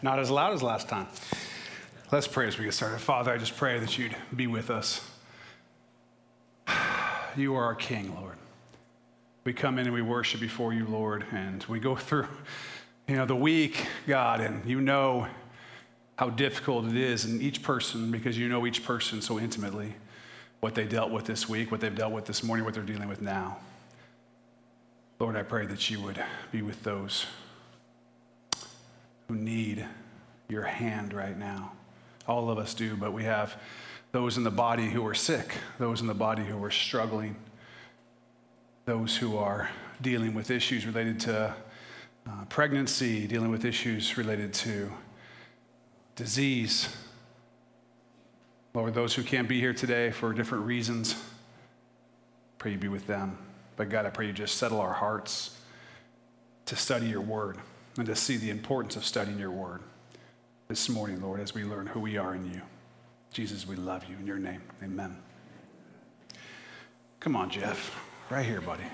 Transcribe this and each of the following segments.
Not as loud as last time. Let's pray as we get started. Father, I just pray that you'd be with us. You are our King, Lord. We come in and we worship before you, Lord, and we go through, you know, the week, God, and you know how difficult it is in each person because you know each person so intimately what they dealt with this week, what they've dealt with this morning, what they're dealing with now. Lord, I pray that you would be with those who need your hand right now. All of us do, but we have those in the body who are sick, those in the body who are struggling, those who are dealing with issues related to uh, pregnancy, dealing with issues related to disease. Lord, those who can't be here today for different reasons, pray you be with them. But God, I pray you just settle our hearts to study your word and to see the importance of studying your word this morning, Lord, as we learn who we are in you. Jesus, we love you in your name. Amen. Come on, Jeff. Right here, buddy.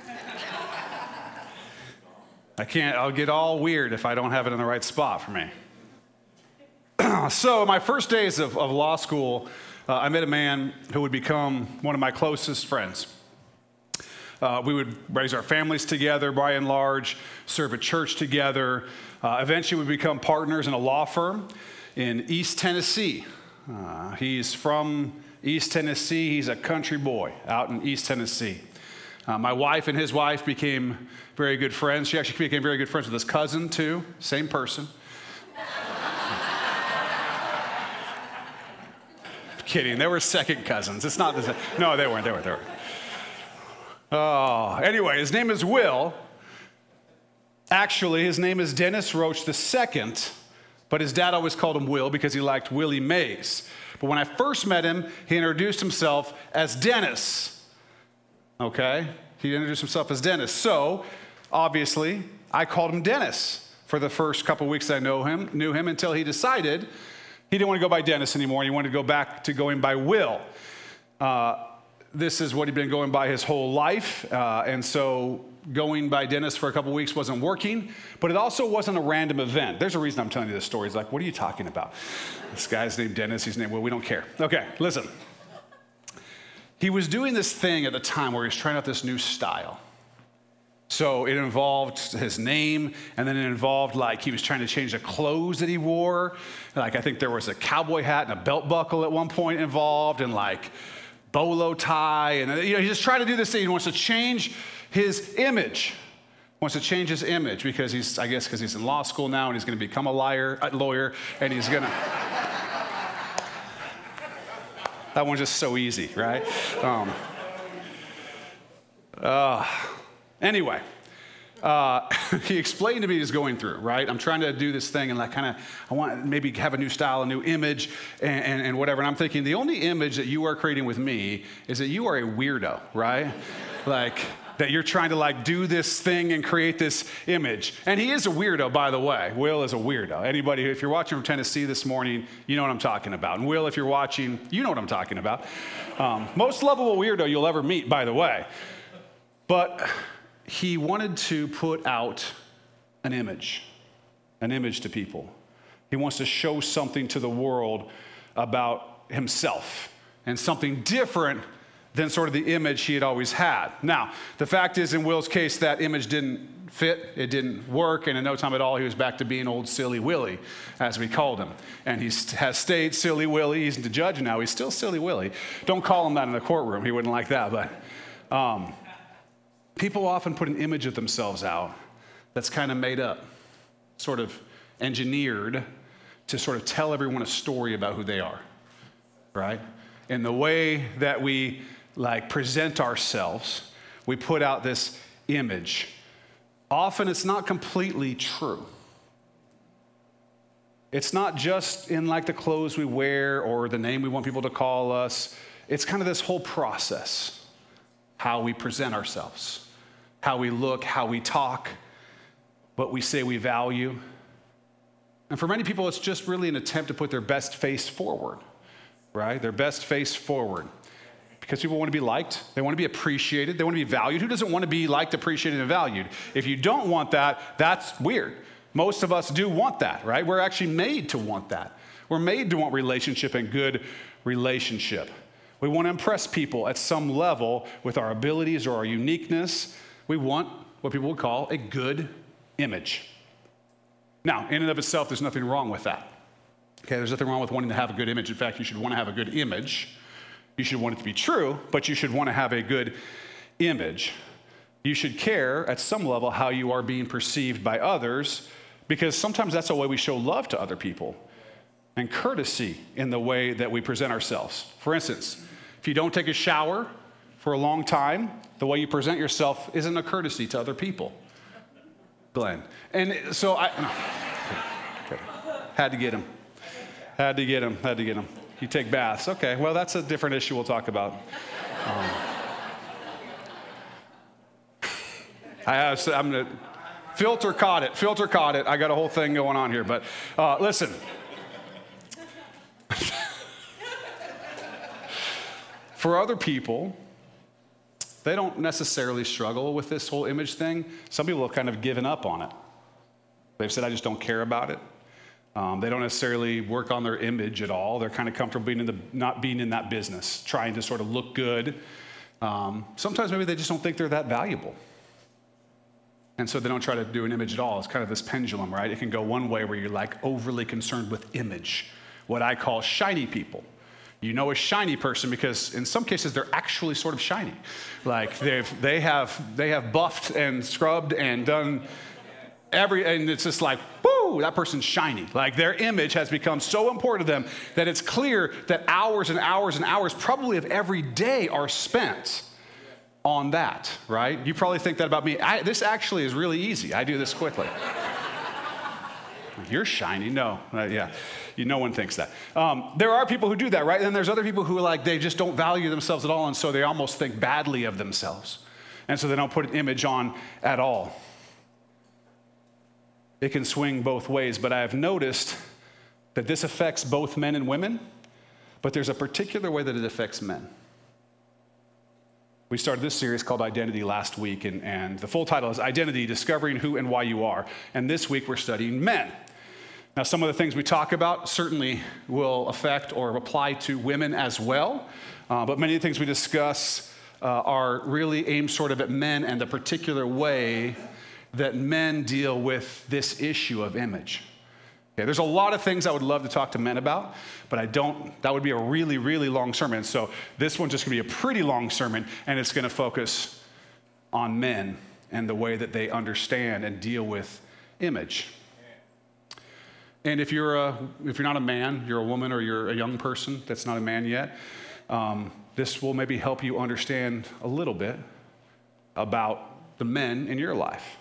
I can't, I'll get all weird if I don't have it in the right spot for me. so, my first days of, of law school, uh, I met a man who would become one of my closest friends. Uh, we would raise our families together by and large, serve a church together. Uh, eventually, we become partners in a law firm in East Tennessee. Uh, he's from East Tennessee. He's a country boy out in East Tennessee. Uh, my wife and his wife became very good friends. She actually became very good friends with his cousin, too, same person. Kidding, they were second cousins. It's not the same. No, they weren't, they weren't, they weren't. Oh, anyway, his name is Will. Actually, his name is Dennis Roach II, but his dad always called him Will because he liked Willie Mays. But when I first met him, he introduced himself as Dennis. Okay? He introduced himself as Dennis. So, obviously, I called him Dennis for the first couple weeks I know him, knew him until he decided he didn't want to go by Dennis anymore. He wanted to go back to going by Will. Uh, this is what he'd been going by his whole life. Uh, and so going by Dennis for a couple weeks wasn't working, but it also wasn't a random event. There's a reason I'm telling you this story. He's like, what are you talking about? This guy's named Dennis. He's named, well, we don't care. Okay, listen. He was doing this thing at the time where he was trying out this new style. So it involved his name, and then it involved like he was trying to change the clothes that he wore. Like I think there was a cowboy hat and a belt buckle at one point involved, and like bolo tie, and you know he's just trying to do this thing. He wants to change his image. Wants to change his image because he's, I guess, because he's in law school now and he's going to become a liar, a lawyer, and he's going to. That one's just so easy, right? Um, uh, anyway, uh, he explained to me he's going through, right? I'm trying to do this thing and like kind of, I want maybe have a new style, a new image, and, and, and, whatever. And I'm thinking the only image that you are creating with me is that you are a weirdo, right? like, that you're trying to like do this thing and create this image. And he is a weirdo, by the way. Will is a weirdo. Anybody, if you're watching from Tennessee this morning, you know what I'm talking about. And Will, if you're watching, you know what I'm talking about. Um, most lovable weirdo you'll ever meet, by the way. But he wanted to put out an image, an image to people. He wants to show something to the world about himself and something different than sort of the image he had always had. Now, the fact is, in Will's case, that image didn't fit, it didn't work, and in no time at all, he was back to being old Silly Willie, as we called him. And he has stayed Silly Willie. He's the judge now. He's still Silly Willie. Don't call him that in the courtroom. He wouldn't like that. But um, people often put an image of themselves out that's kind of made up, sort of engineered to sort of tell everyone a story about who they are, right? And the way that we like present ourselves, we put out this image. Often it's not completely true. It's not just in like the clothes we wear or the name we want people to call us. It's kind of this whole process how we present ourselves, how we look, how we talk, what we say we value. And for many people, it's just really an attempt to put their best face forward, right? Their best face forward because people want to be liked, they want to be appreciated, they want to be valued. Who doesn't want to be liked, appreciated, and valued? If you don't want that, that's weird. Most of us do want that, right? We're actually made to want that. We're made to want relationship and good relationship. We want to impress people at some level with our abilities or our uniqueness. We want what people would call a good image. Now, in and of itself, there's nothing wrong with that. Okay, there's nothing wrong with wanting to have a good image. In fact, you should want to have a good image. You should want it to be true, but you should want to have a good image. You should care at some level how you are being perceived by others because sometimes that's a way we show love to other people and courtesy in the way that we present ourselves. For instance, if you don't take a shower for a long time, the way you present yourself isn't a courtesy to other people. Glenn. And so I okay. had to get him. Had to get him. Had to get him. You take baths. Okay, well, that's a different issue we'll talk about. Um, I have, I'm going to, filter caught it. Filter caught it. I got a whole thing going on here. But uh, listen. For other people, they don't necessarily struggle with this whole image thing. Some people have kind of given up on it. They've said, I just don't care about it. Um, they don't necessarily work on their image at all. They're kind of comfortable being in the, not being in that business, trying to sort of look good. Um, sometimes maybe they just don't think they're that valuable. And so they don't try to do an image at all. It's kind of this pendulum, right? It can go one way where you're like overly concerned with image, what I call shiny people. You know a shiny person because in some cases they're actually sort of shiny. Like they've, they, have, they have buffed and scrubbed and done every, and it's just like, whoo, that person's shiny. Like their image has become so important to them that it's clear that hours and hours and hours, probably of every day, are spent on that, right? You probably think that about me. I, this actually is really easy. I do this quickly. You're shiny. No, uh, yeah. You, no one thinks that. Um, there are people who do that, right? And there's other people who like they just don't value themselves at all, and so they almost think badly of themselves, and so they don't put an image on at all. It can swing both ways, but I have noticed that this affects both men and women, but there's a particular way that it affects men. We started this series called Identity last week, and, and the full title is Identity Discovering Who and Why You Are. And this week we're studying men. Now, some of the things we talk about certainly will affect or apply to women as well, uh, but many of the things we discuss uh, are really aimed sort of at men and the particular way that men deal with this issue of image. Okay, there's a lot of things I would love to talk to men about, but I don't, that would be a really, really long sermon. So this one's just gonna be a pretty long sermon, and it's gonna focus on men and the way that they understand and deal with image. And if you're, a, if you're not a man, you're a woman or you're a young person that's not a man yet, um, this will maybe help you understand a little bit about the men in your life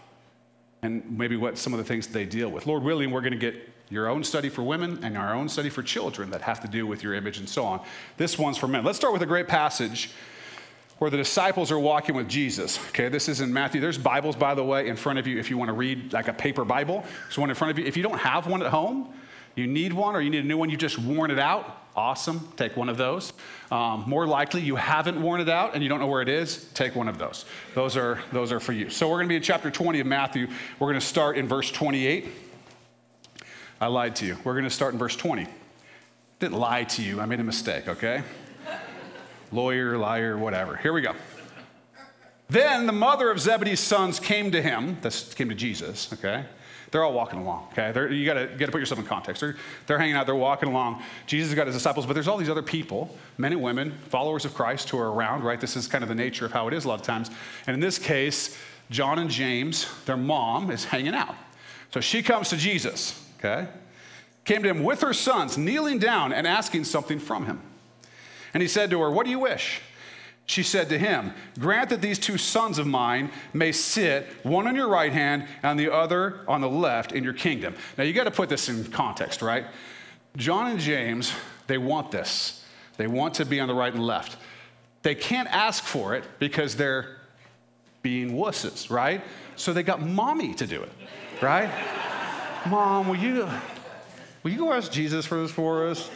and maybe what some of the things they deal with. Lord willing, we're going to get your own study for women and our own study for children that have to do with your image and so on. This one's for men. Let's start with a great passage where the disciples are walking with Jesus. Okay, this is in Matthew. There's Bibles, by the way, in front of you if you want to read like a paper Bible. There's one in front of you. If you don't have one at home, you need one or you need a new one, you just worn it out. Awesome. Take one of those. Um, more likely, you haven't worn it out and you don't know where it is. Take one of those. Those are those are for you. So we're going to be in chapter 20 of Matthew. We're going to start in verse 28. I lied to you. We're going to start in verse 20. Didn't lie to you. I made a mistake, okay? Lawyer, liar, whatever. Here we go. Then the mother of Zebedee's sons came to him, this came to Jesus, okay? They're all walking along, okay? They're, you gotta, gotta put yourself in context. They're, they're hanging out, they're walking along. Jesus has got his disciples, but there's all these other people, men and women, followers of Christ who are around, right? This is kind of the nature of how it is a lot of times. And in this case, John and James, their mom, is hanging out. So she comes to Jesus, okay? Came to him with her sons, kneeling down and asking something from him. And he said to her, What do you wish? She said to him, Grant that these two sons of mine may sit, one on your right hand and the other on the left in your kingdom. Now you got to put this in context, right? John and James, they want this. They want to be on the right and left. They can't ask for it because they're being wusses, right? So they got mommy to do it, right? Mom, will you, will you go ask Jesus for this for us?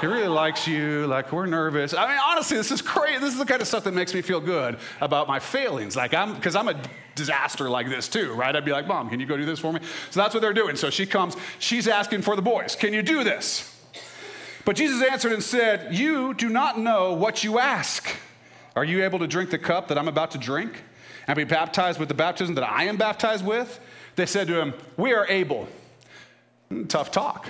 He really likes you. Like, we're nervous. I mean, honestly, this is crazy. This is the kind of stuff that makes me feel good about my failings. Like, I'm, because I'm a disaster like this too, right? I'd be like, Mom, can you go do this for me? So that's what they're doing. So she comes, she's asking for the boys, Can you do this? But Jesus answered and said, You do not know what you ask. Are you able to drink the cup that I'm about to drink and be baptized with the baptism that I am baptized with? They said to him, We are able. Hmm, tough talk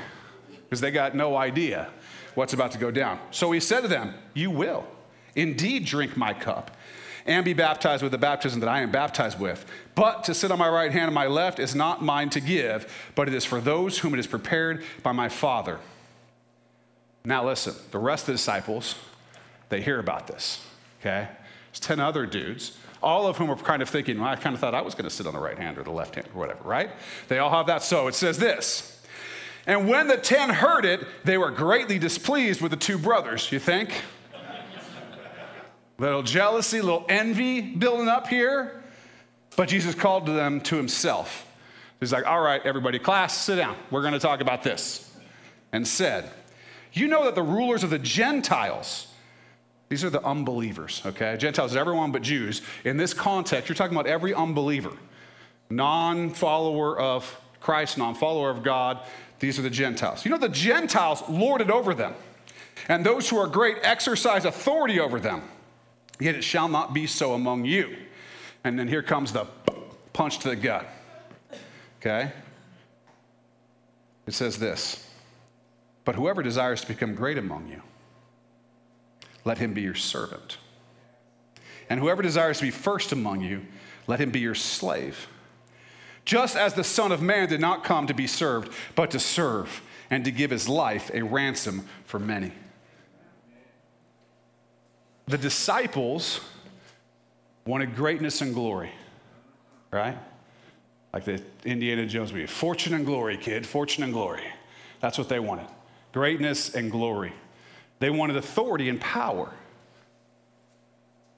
because they got no idea what's about to go down. So he said to them, You will indeed drink my cup and be baptized with the baptism that I am baptized with. But to sit on my right hand and my left is not mine to give, but it is for those whom it is prepared by my Father. Now, listen, the rest of the disciples, they hear about this, okay? There's 10 other dudes, all of whom are kind of thinking, well, I kind of thought I was going to sit on the right hand or the left hand or whatever, right? They all have that. So it says this and when the ten heard it, they were greatly displeased with the two brothers, you think? little jealousy, little envy building up here. But Jesus called to them to himself. He's like, All right, everybody, class, sit down. We're going to talk about this. And said, You know that the rulers of the Gentiles, these are the unbelievers, okay? Gentiles is everyone but Jews. In this context, you're talking about every unbeliever, non follower of Christ, non follower of God. These are the Gentiles. You know, the Gentiles lord it over them, and those who are great exercise authority over them. Yet it shall not be so among you. And then here comes the punch to the gut. Okay? It says this But whoever desires to become great among you, let him be your servant. And whoever desires to be first among you, let him be your slave just as the Son of Man did not come to be served, but to serve and to give his life a ransom for many. The disciples wanted greatness and glory, right? Like the Indiana Jones movie Fortune and glory, kid, fortune and glory. That's what they wanted greatness and glory. They wanted authority and power.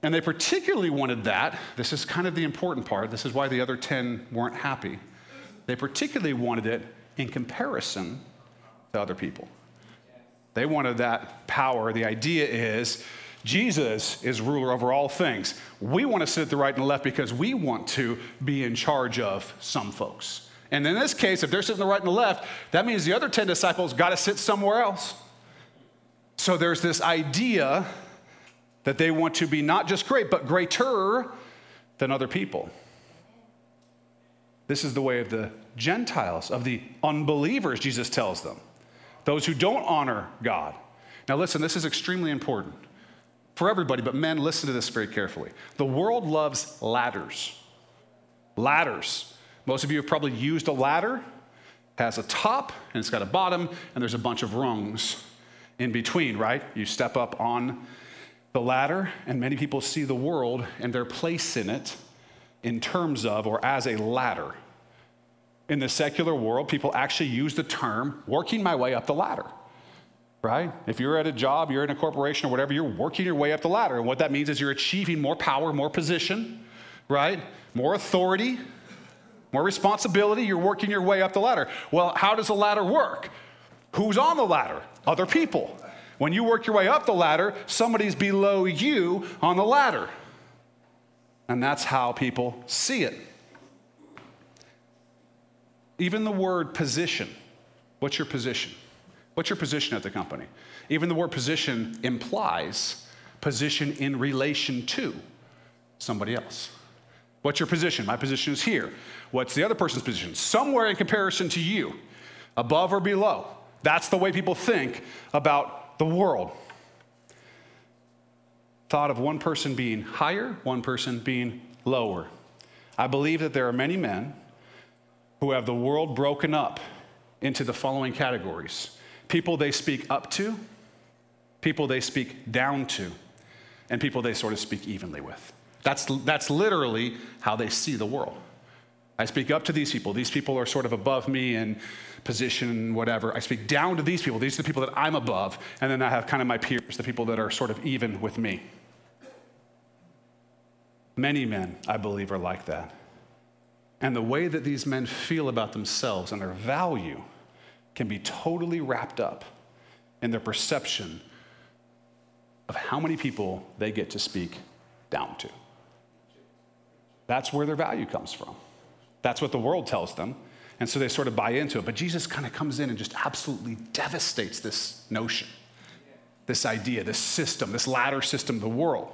And they particularly wanted that. This is kind of the important part. This is why the other 10 weren't happy. They particularly wanted it in comparison to other people. They wanted that power. The idea is Jesus is ruler over all things. We want to sit at the right and the left because we want to be in charge of some folks. And in this case, if they're sitting the right and the left, that means the other 10 disciples got to sit somewhere else. So there's this idea that they want to be not just great, but greater than other people. This is the way of the Gentiles, of the unbelievers, Jesus tells them, those who don't honor God. Now, listen, this is extremely important for everybody, but men, listen to this very carefully. The world loves ladders. Ladders. Most of you have probably used a ladder. It has a top and it's got a bottom, and there's a bunch of rungs in between, right? You step up on the ladder, and many people see the world and their place in it in terms of or as a ladder. In the secular world, people actually use the term working my way up the ladder, right? If you're at a job, you're in a corporation or whatever, you're working your way up the ladder. And what that means is you're achieving more power, more position, right? More authority, more responsibility. You're working your way up the ladder. Well, how does a ladder work? Who's on the ladder? Other people. When you work your way up the ladder, somebody's below you on the ladder. And that's how people see it. Even the word position. What's your position? What's your position at the company? Even the word position implies position in relation to somebody else. What's your position? My position is here. What's the other person's position? Somewhere in comparison to you, above or below. That's the way people think about the world. Thought of one person being higher, one person being lower. I believe that there are many men who have the world broken up into the following categories people they speak up to, people they speak down to, and people they sort of speak evenly with. That's, that's literally how they see the world. I speak up to these people. These people are sort of above me, in position, whatever. I speak down to these people. These are the people that I'm above. And then I have kind of my peers, the people that are sort of even with me. Many men, I believe, are like that. And the way that these men feel about themselves and their value can be totally wrapped up in their perception of how many people they get to speak down to. That's where their value comes from. That's what the world tells them. And so they sort of buy into it. But Jesus kind of comes in and just absolutely devastates this notion, this idea, this system, this ladder system of the world.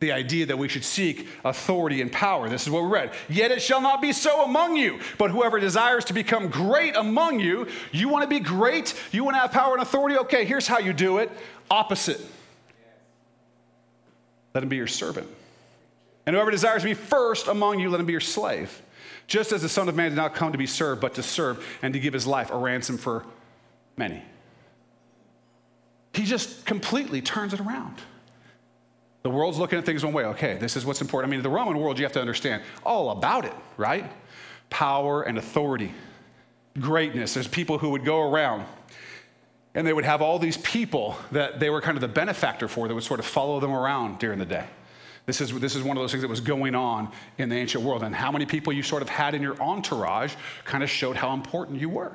The idea that we should seek authority and power. This is what we read. Yet it shall not be so among you. But whoever desires to become great among you, you want to be great? You want to have power and authority? Okay, here's how you do it. Opposite. Let him be your servant. And whoever desires to be first among you, let him be your slave. Just as the Son of Man did not come to be served, but to serve and to give his life a ransom for many. He just completely turns it around. The world's looking at things one way. Okay, this is what's important. I mean, the Roman world, you have to understand all about it, right? Power and authority, greatness. There's people who would go around and they would have all these people that they were kind of the benefactor for that would sort of follow them around during the day. This is, this is one of those things that was going on in the ancient world. And how many people you sort of had in your entourage kind of showed how important you were,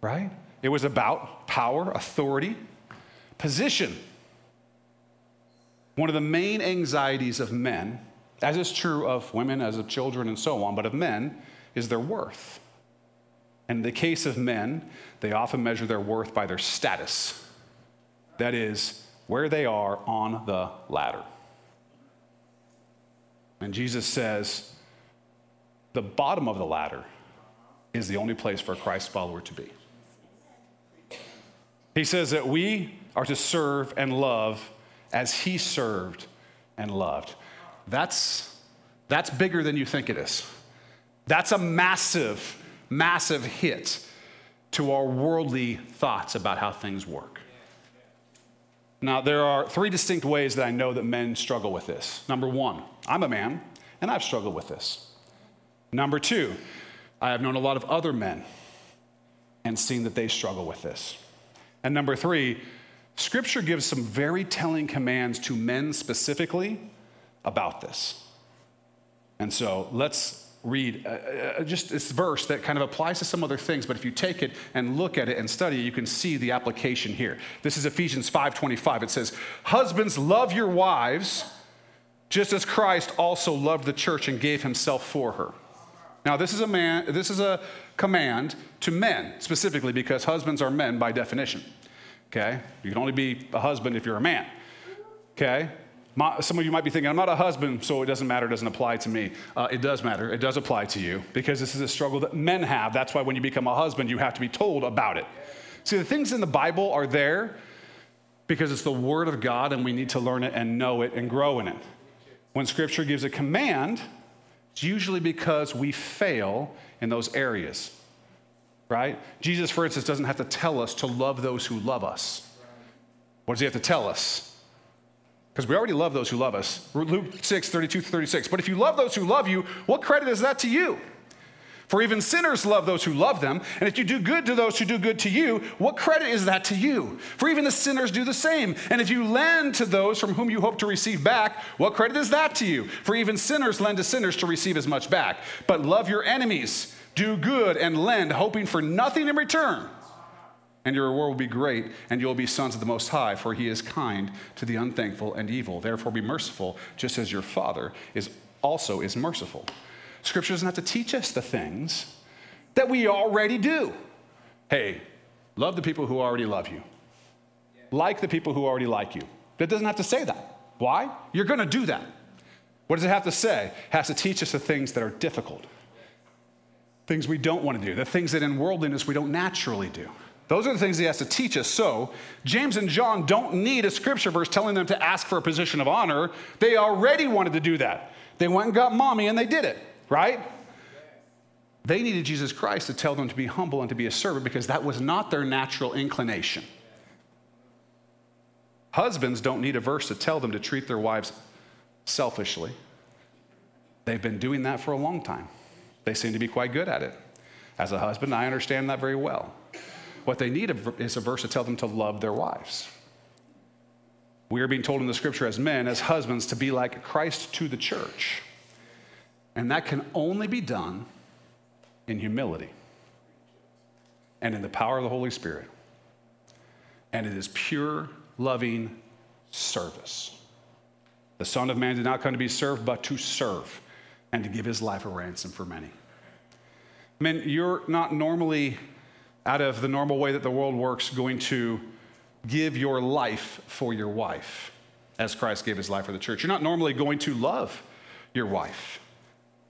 right? It was about power, authority, position. One of the main anxieties of men, as is true of women, as of children, and so on, but of men, is their worth. And in the case of men, they often measure their worth by their status. That is, where they are on the ladder. And Jesus says, the bottom of the ladder is the only place for a Christ follower to be. He says that we are to serve and love as he served and loved. That's, that's bigger than you think it is. That's a massive, massive hit to our worldly thoughts about how things work. Now, there are three distinct ways that I know that men struggle with this. Number one, I'm a man, and I've struggled with this. Number two, I have known a lot of other men and seen that they struggle with this. And number three, Scripture gives some very telling commands to men specifically about this. And so let's read uh, uh, just this verse that kind of applies to some other things but if you take it and look at it and study it you can see the application here this is ephesians 5.25 it says husbands love your wives just as christ also loved the church and gave himself for her now this is a man this is a command to men specifically because husbands are men by definition okay? You can only be a husband if you're a man, okay? My, some of you might be thinking, I'm not a husband, so it doesn't matter, it doesn't apply to me. Uh, it does matter, it does apply to you because this is a struggle that men have. That's why when you become a husband, you have to be told about it. See, the things in the Bible are there because it's the Word of God and we need to learn it and know it and grow in it. When Scripture gives a command, it's usually because we fail in those areas right? Jesus, for instance, doesn't have to tell us to love those who love us. What does he have to tell us? Because we already love those who love us. Luke 6, 32 36. But if you love those who love you, what credit is that to you? For even sinners love those who love them. And if you do good to those who do good to you, what credit is that to you? For even the sinners do the same. And if you lend to those from whom you hope to receive back, what credit is that to you? For even sinners lend to sinners to receive as much back. But love your enemies. Do good and lend, hoping for nothing in return. And your reward will be great, and you'll be sons of the Most High, for he is kind to the unthankful and evil. Therefore, be merciful, just as your Father is also is merciful. Scripture doesn't have to teach us the things that we already do. Hey, love the people who already love you. Like the people who already like you. That doesn't have to say that. Why? You're going to do that. What does it have to say? It has to teach us the things that are difficult things we don't want to do, the things that in worldliness we don't naturally do. Those are the things he has to teach us. So, James and John don't need a scripture verse telling them to ask for a position of honor. They already wanted to do that. They went and got mommy and they did it, right? They needed Jesus Christ to tell them to be humble and to be a servant because that was not their natural inclination. Husbands don't need a verse to tell them to treat their wives selfishly. They've been doing that for a long time. They seem to be quite good at it. As a husband, I understand that very well. What they need is a verse to tell them to love their wives. We are being told in the scripture as men, as husbands, to be like Christ to the church. And that can only be done in humility and in the power of the Holy Spirit. and it is pure, loving service. The Son of Man did not come to be served, but to serve and to give his life a ransom for many. Men, you're not normally, out of the normal way that the world works, going to give your life for your wife as Christ gave his life for the church. You're not normally going to love your wife.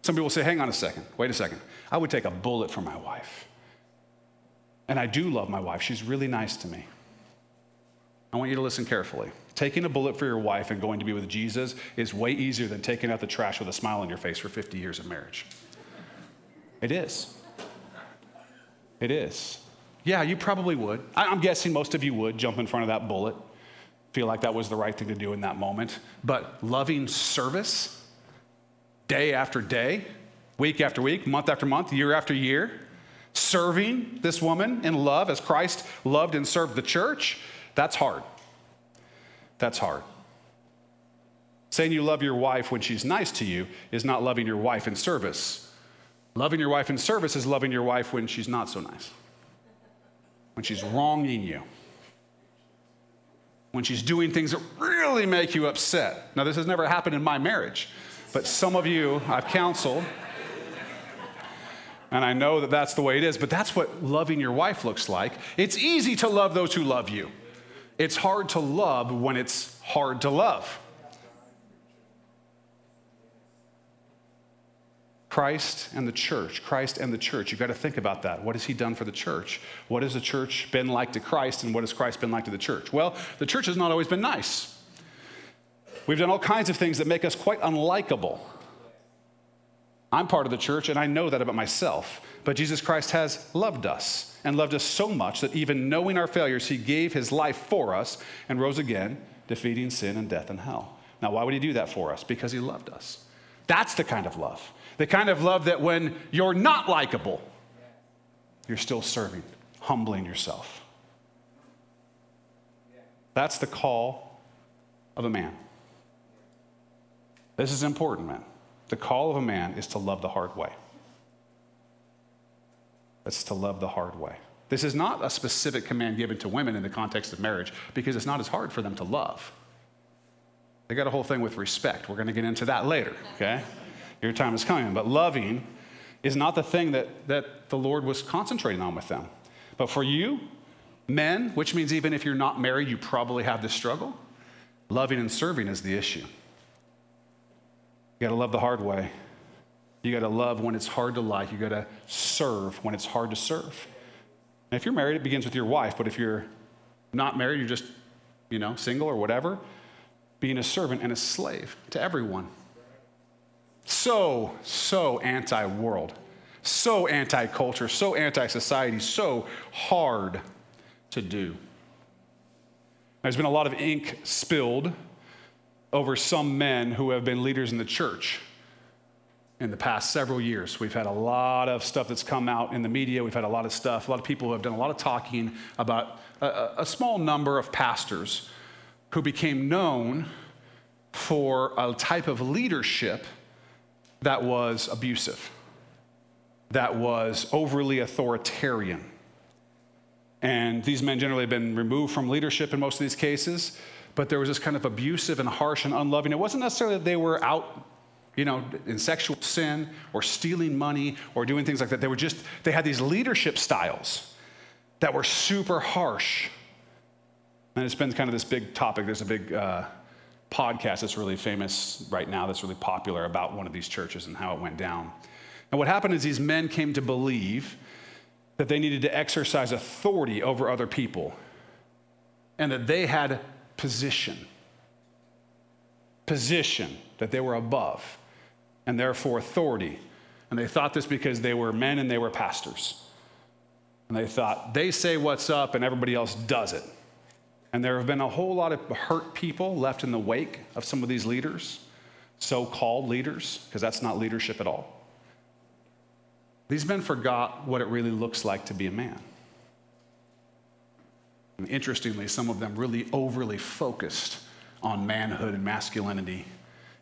Some people say, hang on a second, wait a second. I would take a bullet for my wife. And I do love my wife. She's really nice to me. I want you to listen carefully. Taking a bullet for your wife and going to be with Jesus is way easier than taking out the trash with a smile on your face for 50 years of marriage. It is. It is. Yeah, you probably would. I'm guessing most of you would jump in front of that bullet, feel like that was the right thing to do in that moment. But loving service, day after day, week after week, month after month, year after year, serving this woman in love as Christ loved and served the church, that's hard. That's hard. Saying you love your wife when she's nice to you is not loving your wife in service. Loving your wife in service is loving your wife when she's not so nice, when she's wronging you, when she's doing things that really make you upset. Now, this has never happened in my marriage, but some of you I've counseled. And I know that that's the way it is, but that's what loving your wife looks like. It's easy to love those who love you. It's hard to love when it's hard to love. Christ and the church, Christ and the church. You've got to think about that. What has he done for the church? What has the church been like to Christ, and what has Christ been like to the church? Well, the church has not always been nice. We've done all kinds of things that make us quite unlikable. I'm part of the church, and I know that about myself. But Jesus Christ has loved us and loved us so much that even knowing our failures, he gave his life for us and rose again, defeating sin and death and hell. Now, why would he do that for us? Because he loved us. That's the kind of love. The kind of love that when you're not likable, you're still serving, humbling yourself. That's the call of a man. This is important, man. The call of a man is to love the hard way. That's to love the hard way. This is not a specific command given to women in the context of marriage because it's not as hard for them to love. They got a whole thing with respect. We're going to get into that later, okay? Your time is coming. But loving is not the thing that, that the Lord was concentrating on with them. But for you, men, which means even if you're not married, you probably have this struggle, loving and serving is the issue. You got to love the hard way. You got to love when it's hard to like. You got to serve when it's hard to serve. And if you're married, it begins with your wife. But if you're not married, you're just, you know, single or whatever, being a servant and a slave to everyone. So, so anti world, so anti culture, so anti society, so hard to do. There's been a lot of ink spilled over some men who have been leaders in the church in the past several years. We've had a lot of stuff that's come out in the media. We've had a lot of stuff, a lot of people who have done a lot of talking about a, a small number of pastors who became known for a type of leadership that was abusive, that was overly authoritarian. And these men generally have been removed from leadership in most of these cases but there was this kind of abusive and harsh and unloving. It wasn't necessarily that they were out, you know, in sexual sin or stealing money or doing things like that. They were just, they had these leadership styles that were super harsh. And it's been kind of this big topic. There's a big uh, podcast that's really famous right now, that's really popular about one of these churches and how it went down. And what happened is these men came to believe that they needed to exercise authority over other people and that they had position. Position, that they were above, and therefore authority. And they thought this because they were men and they were pastors. And they thought, they say what's up and everybody else does it. And there have been a whole lot of hurt people left in the wake of some of these leaders, so called leaders, because that's not leadership at all. These men forgot what it really looks like to be a man. And interestingly, some of them really overly focused on manhood and masculinity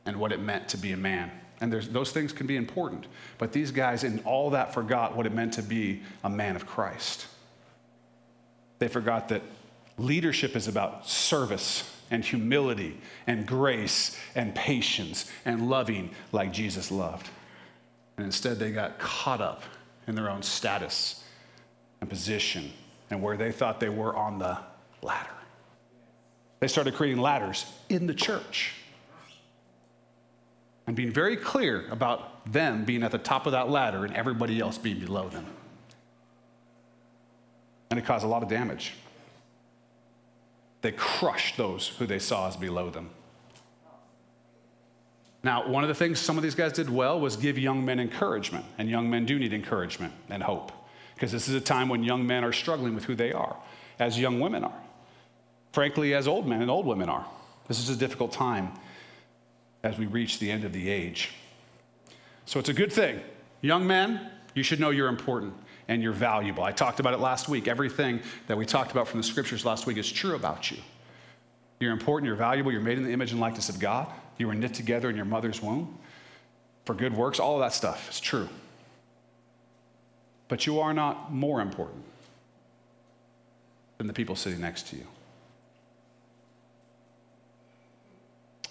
and what it meant to be a man. And those things can be important. But these guys, in all that, forgot what it meant to be a man of Christ. They forgot that Leadership is about service and humility and grace and patience and loving like Jesus loved. And instead, they got caught up in their own status and position and where they thought they were on the ladder. They started creating ladders in the church and being very clear about them being at the top of that ladder and everybody else being below them. And it caused a lot of damage. They crushed those who they saw as below them. Now, one of the things some of these guys did well was give young men encouragement, and young men do need encouragement and hope, because this is a time when young men are struggling with who they are, as young women are. Frankly, as old men and old women are. This is a difficult time as we reach the end of the age. So it's a good thing. Young men, you should know you're important and you're valuable. I talked about it last week. Everything that we talked about from the scriptures last week is true about you. You're important, you're valuable, you're made in the image and likeness of God. You were knit together in your mother's womb for good works. All of that stuff is true. But you are not more important than the people sitting next to you.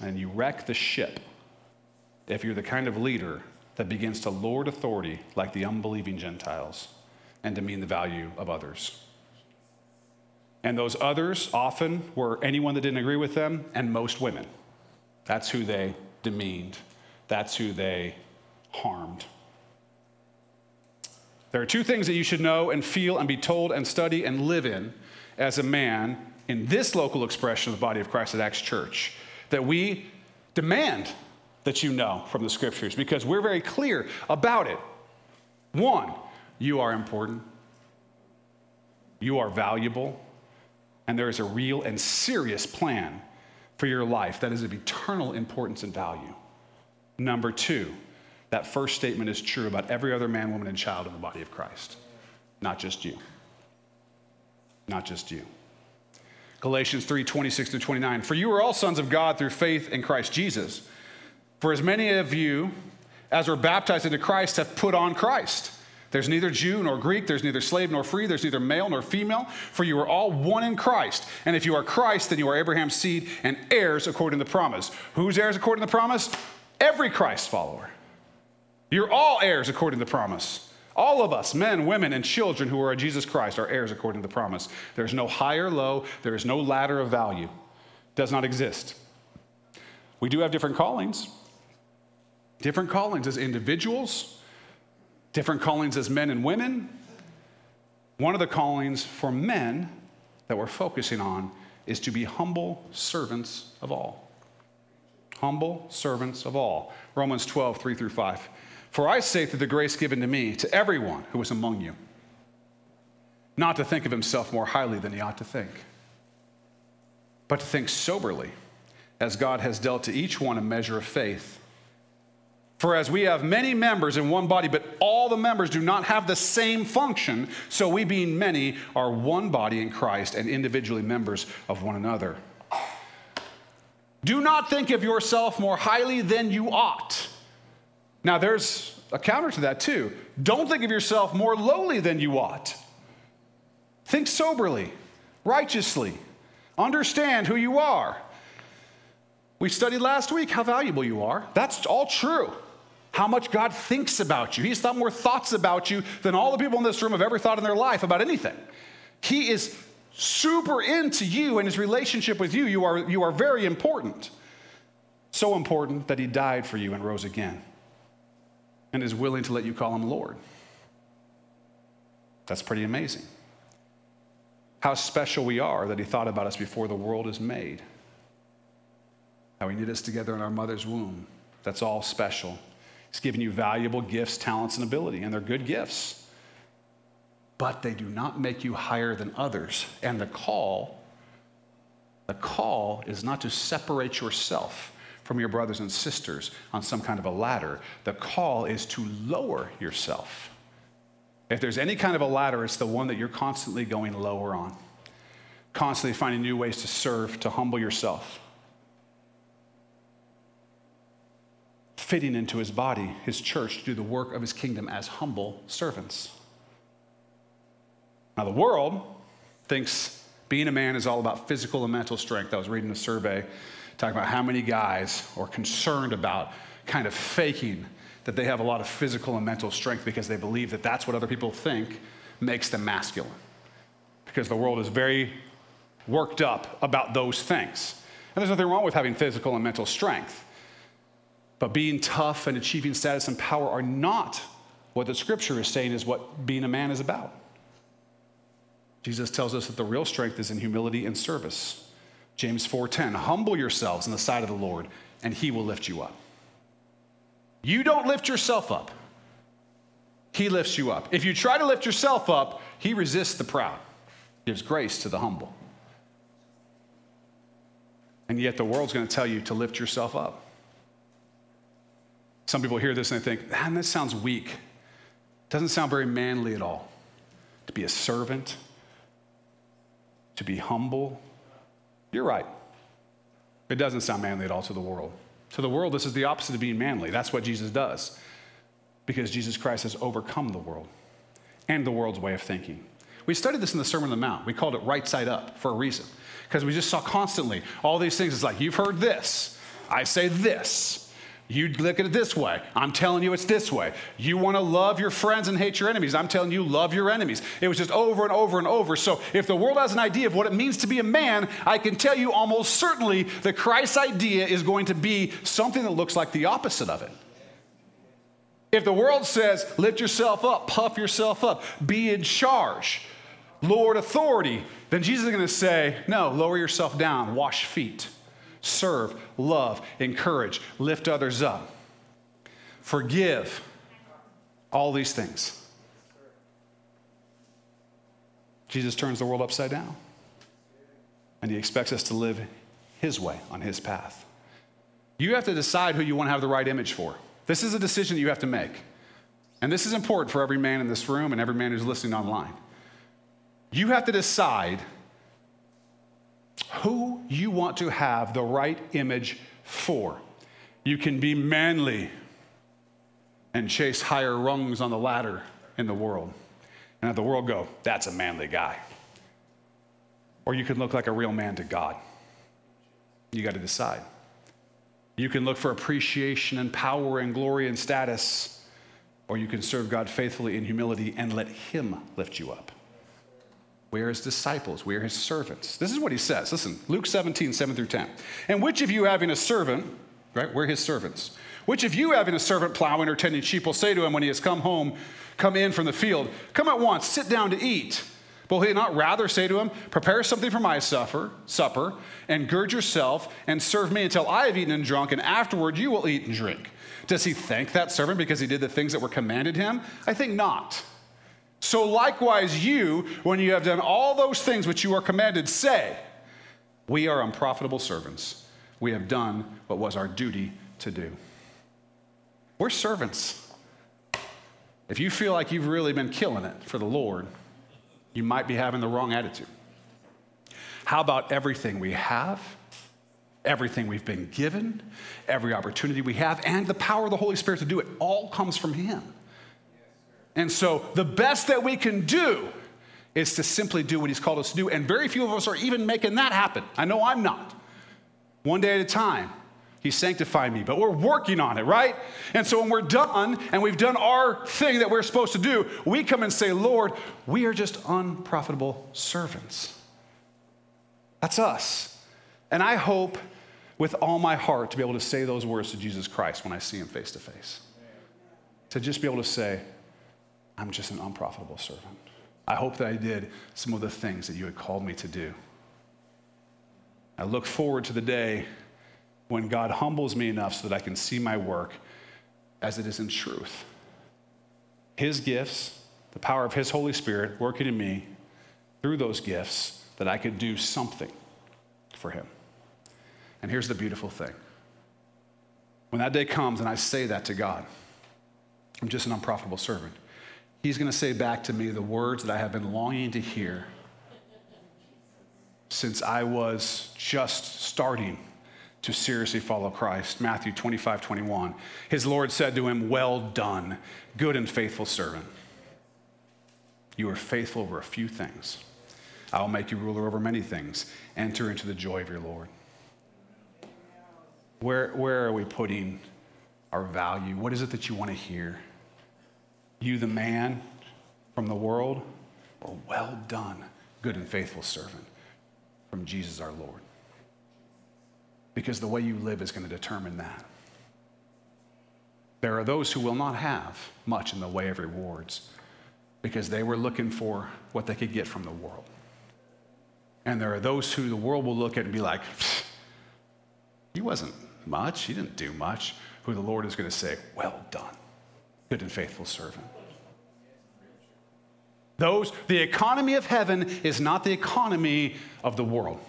And you wreck the ship if you're the kind of leader that begins to lord authority like the unbelieving Gentiles and demean the value of others. And those others often were anyone that didn't agree with them and most women. That's who they demeaned, that's who they harmed. There are two things that you should know and feel and be told and study and live in as a man in this local expression of the body of Christ at Acts Church that we demand that you know from the scriptures because we're very clear about it. One, you are important, you are valuable, and there is a real and serious plan for your life that is of eternal importance and value. Number two, that first statement is true about every other man, woman, and child in the body of Christ, not just you. Not just you. Galatians 3 26 through 29. For you are all sons of God through faith in Christ Jesus. For as many of you as were baptized into Christ have put on Christ. There's neither Jew nor Greek, there's neither slave nor free, there's neither male nor female, for you are all one in Christ. And if you are Christ, then you are Abraham's seed and heirs according to the promise. Whose heirs according to the promise? Every Christ follower. You're all heirs according to the promise. All of us, men, women, and children who are Jesus Christ, are heirs according to the promise. There's no high or low, there is no ladder of value. It does not exist. We do have different callings. Different callings as individuals, different callings as men and women. One of the callings for men that we're focusing on is to be humble servants of all. Humble servants of all. Romans 12, 3 through 5. For I say through the grace given to me, to everyone who is among you, not to think of himself more highly than he ought to think, but to think soberly, as God has dealt to each one a measure of faith. For as we have many members in one body, but all the members do not have the same function, so we, being many, are one body in Christ and individually members of one another. Do not think of yourself more highly than you ought. Now, there's a counter to that too. Don't think of yourself more lowly than you ought. Think soberly, righteously, understand who you are. We studied last week how valuable you are. That's all true. How much God thinks about you. He's thought more thoughts about you than all the people in this room have ever thought in their life about anything. He is super into you and his relationship with you. You are, you are very important. So important that he died for you and rose again and is willing to let you call him Lord. That's pretty amazing. How special we are that he thought about us before the world is made. How he knit us together in our mother's womb. That's all special. He's given you valuable gifts, talents, and ability, and they're good gifts. But they do not make you higher than others. And the call, the call is not to separate yourself from your brothers and sisters on some kind of a ladder. The call is to lower yourself. If there's any kind of a ladder, it's the one that you're constantly going lower on, constantly finding new ways to serve, to humble yourself. Fitting into his body, his church, to do the work of his kingdom as humble servants. Now, the world thinks Being a man is all about physical and mental strength. I was reading a survey talking about how many guys are concerned about kind of faking that they have a lot of physical and mental strength because they believe that that's what other people think makes them masculine. Because the world is very worked up about those things. And there's nothing wrong with having physical and mental strength. But being tough and achieving status and power are not what the scripture is saying is what being a man is about. Jesus tells us that the real strength is in humility and service. James 4:10, humble yourselves in the sight of the Lord, and he will lift you up. You don't lift yourself up. He lifts you up. If you try to lift yourself up, he resists the proud, gives grace to the humble. And yet the world's going to tell you to lift yourself up. Some people hear this and they think, man, this sounds weak. Doesn't sound very manly at all. To be a servant, to be humble. You're right. It doesn't sound manly at all to the world. To the world, this is the opposite of being manly. That's what Jesus does because Jesus Christ has overcome the world and the world's way of thinking. We studied this in the Sermon on the Mount. We called it right side up for a reason because we just saw constantly all these things. It's like, you've heard this, I say this. You look at it this way. I'm telling you it's this way. You want to love your friends and hate your enemies. I'm telling you, love your enemies. It was just over and over and over. So, if the world has an idea of what it means to be a man, I can tell you almost certainly the Christ idea is going to be something that looks like the opposite of it. If the world says, lift yourself up, puff yourself up, be in charge, Lord authority, then Jesus is going to say, no, lower yourself down, wash feet serve, love, encourage, lift others up, forgive, all these things. Jesus turns the world upside down. And he expects us to live his way, on his path. You have to decide who you want to have the right image for. This is a decision you have to make. And this is important for every man in this room and every man who's listening online. You have to decide who you want to have the right image for. You can be manly and chase higher rungs on the ladder in the world. And have the world go, that's a manly guy. Or you can look like a real man to God. You got to decide. You can look for appreciation and power and glory and status, or you can serve God faithfully in humility and let Him lift you up. We are his disciples. We are his servants. This is what he says. Listen, Luke 17, 7 through 10. And which of you having a servant, right? We're his servants. Which of you having a servant plowing or tending sheep will say to him when he has come home, come in from the field, come at once, sit down to eat? Will he not rather say to him, Prepare something for my supper, supper, and gird yourself and serve me until I have eaten and drunk, and afterward you will eat and drink? Does he thank that servant because he did the things that were commanded him? I think not. So likewise, you, when you have done all those things which you are commanded, say, We are unprofitable servants. We have done what was our duty to do. We're servants. If you feel like you've really been killing it for the Lord, you might be having the wrong attitude. How about everything we have, everything we've been given, every opportunity we have, and the power of the Holy Spirit to do it all comes from Him? And so the best that we can do is to simply do what he's called us to do. And very few of us are even making that happen. I know I'm not. One day at a time, he's sanctifying me, but we're working on it, right? And so when we're done and we've done our thing that we're supposed to do, we come and say, Lord, we are just unprofitable servants. That's us. And I hope with all my heart to be able to say those words to Jesus Christ when I see him face to face. To just be able to say, I'm just an unprofitable servant. I hope that I did some of the things that you had called me to do. I look forward to the day when God humbles me enough so that I can see my work as it is in truth. His gifts, the power of His Holy Spirit working in me through those gifts, that I could do something for Him. And here's the beautiful thing when that day comes and I say that to God, I'm just an unprofitable servant. He's going to say back to me the words that I have been longing to hear since I was just starting to seriously follow Christ. Matthew 25, 21. His Lord said to him, Well done, good and faithful servant. You are faithful over a few things. I will make you ruler over many things. Enter into the joy of your Lord. Where, where are we putting our value? What is it that you want to hear? You, the man from the world, or well done, good and faithful servant from Jesus our Lord? Because the way you live is going to determine that. There are those who will not have much in the way of rewards because they were looking for what they could get from the world. And there are those who the world will look at and be like, he wasn't much, he didn't do much, who the Lord is going to say, well done, good and faithful servant. Those, the economy of heaven is not the economy of the world.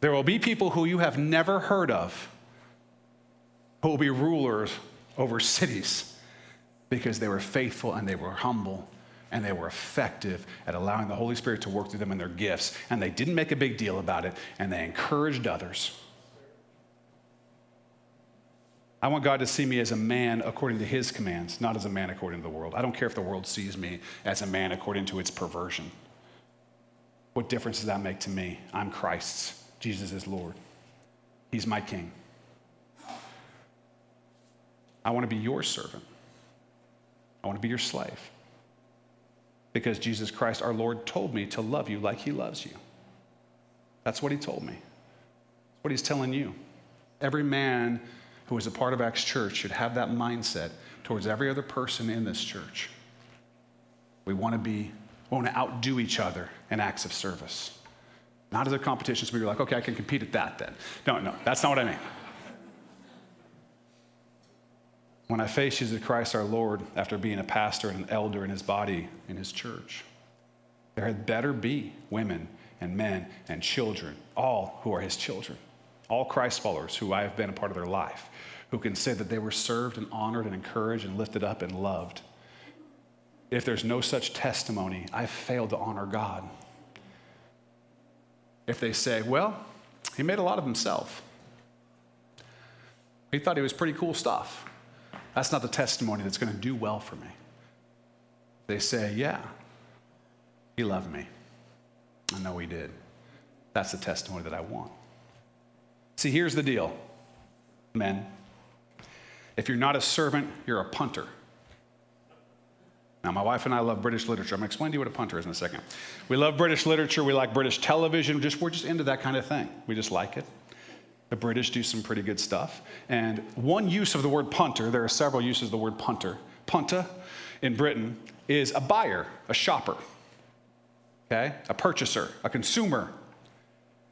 There will be people who you have never heard of who will be rulers over cities because they were faithful and they were humble and they were effective at allowing the Holy Spirit to work through them in their gifts. And they didn't make a big deal about it and they encouraged others. I want God to see me as a man according to his commands, not as a man according to the world. I don't care if the world sees me as a man according to its perversion. What difference does that make to me? I'm Christ's. Jesus is Lord. He's my king. I want to be your servant. I want to be your slave. Because Jesus Christ, our Lord, told me to love you like he loves you. That's what he told me. That's what he's telling you. Every man who is a part of Acts Church should have that mindset towards every other person in this church. We want to be, we want to outdo each other in acts of service. Not as a competition, so you're like, okay, I can compete at that then. No, no, that's not what I mean. When I face Jesus Christ our Lord after being a pastor and an elder in his body in his church, there had better be women and men and children, all who are his children, all Christ followers who I have been a part of their life, who can say that they were served and honored and encouraged and lifted up and loved. If there's no such testimony, I've failed to honor God. If they say, well, he made a lot of himself, he thought he was pretty cool stuff. That's not the testimony that's going to do well for me. They say, yeah, he loved me. I know he did. That's the testimony that I want. See, here's the deal, men. If you're not a servant, you're a punter. Now, my wife and I love British literature. I'm going to explain to you what a punter is in a second. We love British literature. We like British television. Just, we're just into that kind of thing. We just like it. The British do some pretty good stuff. And one use of the word punter, there are several uses of the word punter. Punta in Britain is a buyer, a shopper, okay? A purchaser, a consumer.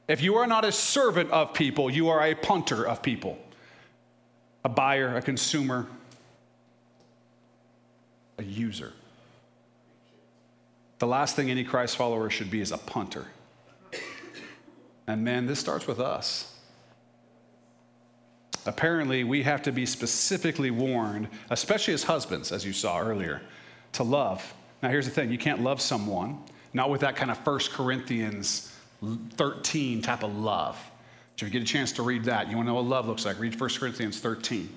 If you are not a servant of people, you are a punter of people. A buyer, a consumer, a user. The last thing any Christ follower should be is a punter. And man, this starts with us. Apparently, we have to be specifically warned, especially as husbands, as you saw earlier, to love. Now, here's the thing you can't love someone, not with that kind of 1 Corinthians 13 type of love. If you get a chance to read that, you want to know what love looks like, read 1 Corinthians 13.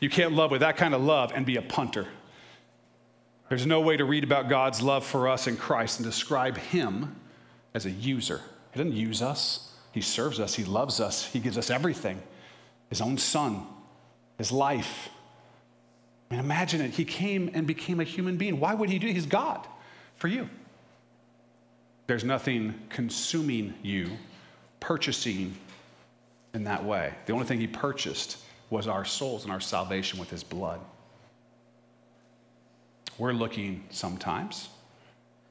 You can't love with that kind of love and be a punter. There's no way to read about God's love for us in Christ and describe Him as a user. He doesn't use us, He serves us, He loves us, He gives us everything His own Son, His life. I mean, imagine it. He came and became a human being. Why would He do it? He's God for you. There's nothing consuming you, purchasing in that way. The only thing He purchased was our souls and our salvation with His blood. We're looking sometimes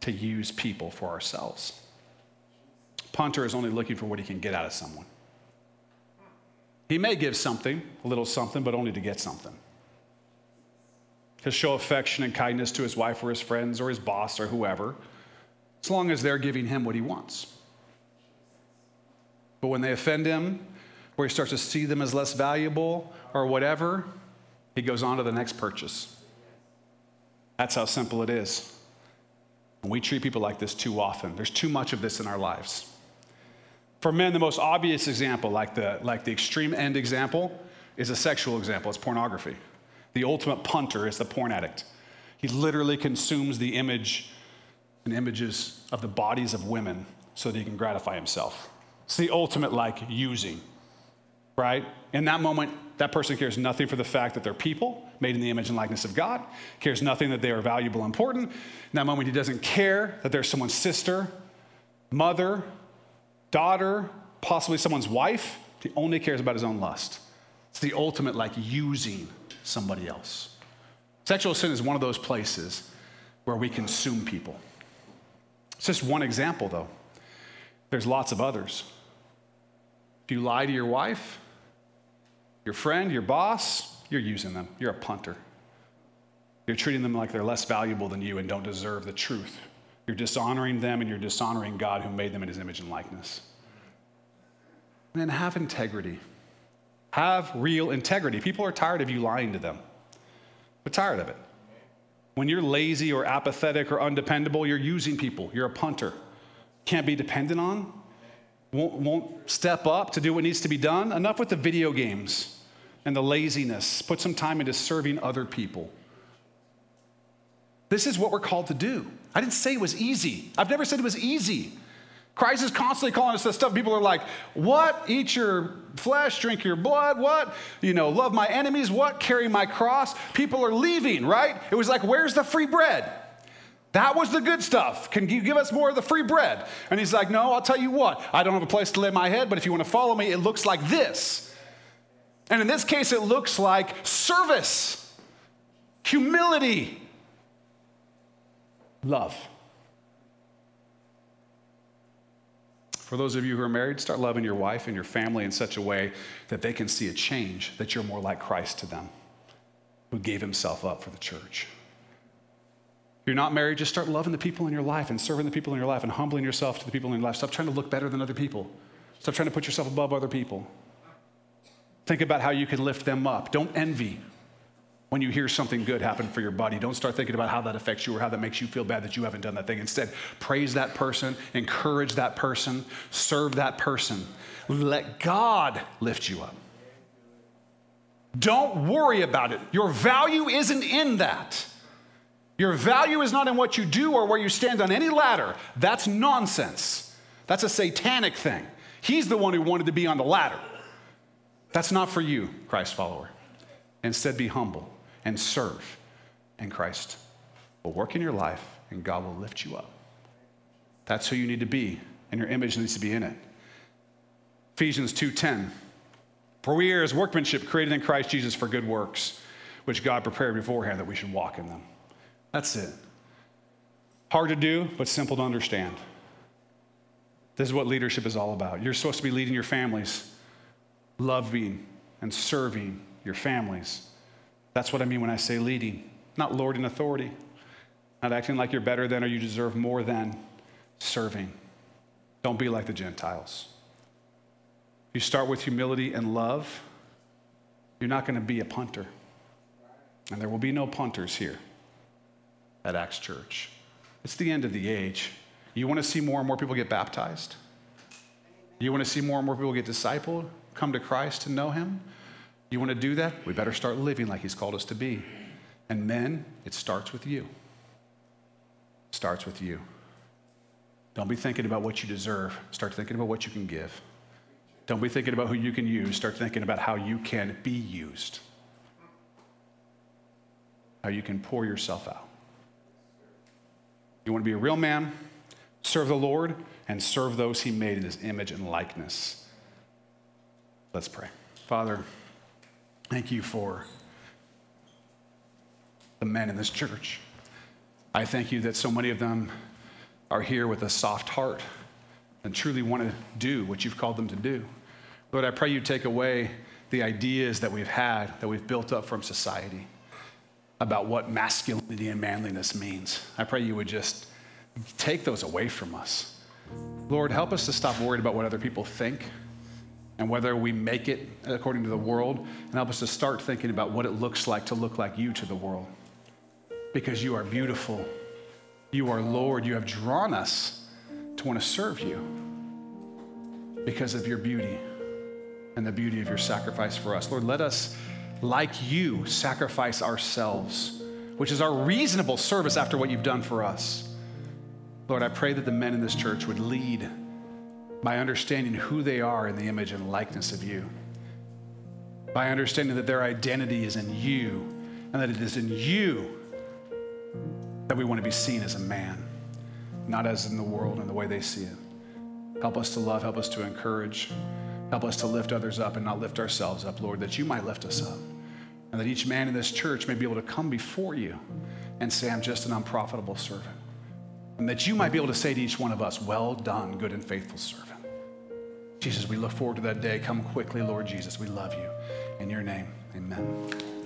to use people for ourselves. Punter is only looking for what he can get out of someone. He may give something, a little something, but only to get something. He'll show affection and kindness to his wife or his friends or his boss or whoever, as long as they're giving him what he wants. But when they offend him, or he starts to see them as less valuable or whatever, he goes on to the next purchase. That's how simple it is. And we treat people like this too often. There's too much of this in our lives. For men, the most obvious example, like the, like the extreme end example, is a sexual example. It's pornography. The ultimate punter is the porn addict. He literally consumes the image and images of the bodies of women so that he can gratify himself. It's the ultimate like using, right? In that moment, that person cares nothing for the fact that they're people made in the image and likeness of God, cares nothing that they are valuable and important. In that moment, he doesn't care that they're someone's sister, mother, daughter, possibly someone's wife. He only cares about his own lust. It's the ultimate like using somebody else. Sexual sin is one of those places where we consume people. It's just one example, though. There's lots of others. If you lie to your wife, your friend, your boss, you're using them. You're a punter. You're treating them like they're less valuable than you and don't deserve the truth. You're dishonoring them and you're dishonoring God who made them in his image and likeness. And then have integrity. Have real integrity. People are tired of you lying to them. They're tired of it. When you're lazy or apathetic or undependable, you're using people. You're a punter. Can't be dependent on. Won't, won't step up to do what needs to be done. Enough with the video games and the laziness. Put some time into serving other people. This is what we're called to do. I didn't say it was easy. I've never said it was easy. Christ is constantly calling us this stuff. People are like, what? Eat your flesh, drink your blood, what? You know, love my enemies, what? Carry my cross. People are leaving, right? It was like, where's the free bread? That was the good stuff. Can you give us more of the free bread? And he's like, No, I'll tell you what. I don't have a place to lay my head, but if you want to follow me, it looks like this. And in this case, it looks like service, humility, love. For those of you who are married, start loving your wife and your family in such a way that they can see a change, that you're more like Christ to them, who gave himself up for the church. You're not married, just start loving the people in your life and serving the people in your life and humbling yourself to the people in your life. Stop trying to look better than other people. Stop trying to put yourself above other people. Think about how you can lift them up. Don't envy when you hear something good happen for your buddy, don't start thinking about how that affects you or how that makes you feel bad that you haven't done that thing. Instead, praise that person, encourage that person, serve that person. Let God lift you up. Don't worry about it. Your value isn't in that. Your value is not in what you do or where you stand on any ladder. That's nonsense. That's a satanic thing. He's the one who wanted to be on the ladder. That's not for you, Christ follower. Instead, be humble and serve, and Christ will work in your life and God will lift you up. That's who you need to be, and your image needs to be in it. Ephesians 2:10. For we are his workmanship created in Christ Jesus for good works, which God prepared beforehand that we should walk in them. That's it. Hard to do, but simple to understand. This is what leadership is all about. You're supposed to be leading your families, loving and serving your families that's what I mean when I say leading, not lording authority, not acting like you're better than or you deserve more than, serving. Don't be like the Gentiles. You start with humility and love, you're not going to be a punter. And there will be no punters here at Acts Church. It's the end of the age. You want to see more and more people get baptized? You want to see more and more people get discipled, come to Christ and know Him? You want to do that? We better start living like He's called us to be. And men, it starts with you. It starts with you. Don't be thinking about what you deserve. Start thinking about what you can give. Don't be thinking about who you can use. Start thinking about how you can be used. How you can pour yourself out. You want to be a real man, serve the Lord, and serve those He made in His image and likeness. Let's pray. Father, Thank you for the men in this church. I thank you that so many of them are here with a soft heart and truly want to do what you've called them to do. Lord, I pray you take away the ideas that we've had, that we've built up from society about what masculinity and manliness means. I pray you would just take those away from us. Lord, help us to stop worried about what other people think and whether we make it according to the world, and help us to start thinking about what it looks like to look like you to the world. Because you are beautiful, you are Lord, you have drawn us to want to serve you because of your beauty and the beauty of your sacrifice for us. Lord, let us, like you, sacrifice ourselves, which is our reasonable service after what you've done for us. Lord, I pray that the men in this church would lead by understanding who they are in the image and likeness of you, by understanding that their identity is in you and that it is in you that we want to be seen as a man, not as in the world and the way they see it. Help us to love, help us to encourage, help us to lift others up and not lift ourselves up, Lord, that you might lift us up. And that each man in this church may be able to come before you and say, I'm just an unprofitable servant. And that you might be able to say to each one of us, Well done, good and faithful servant. Jesus, we look forward to that day. Come quickly, Lord Jesus. We love you. In your name, amen.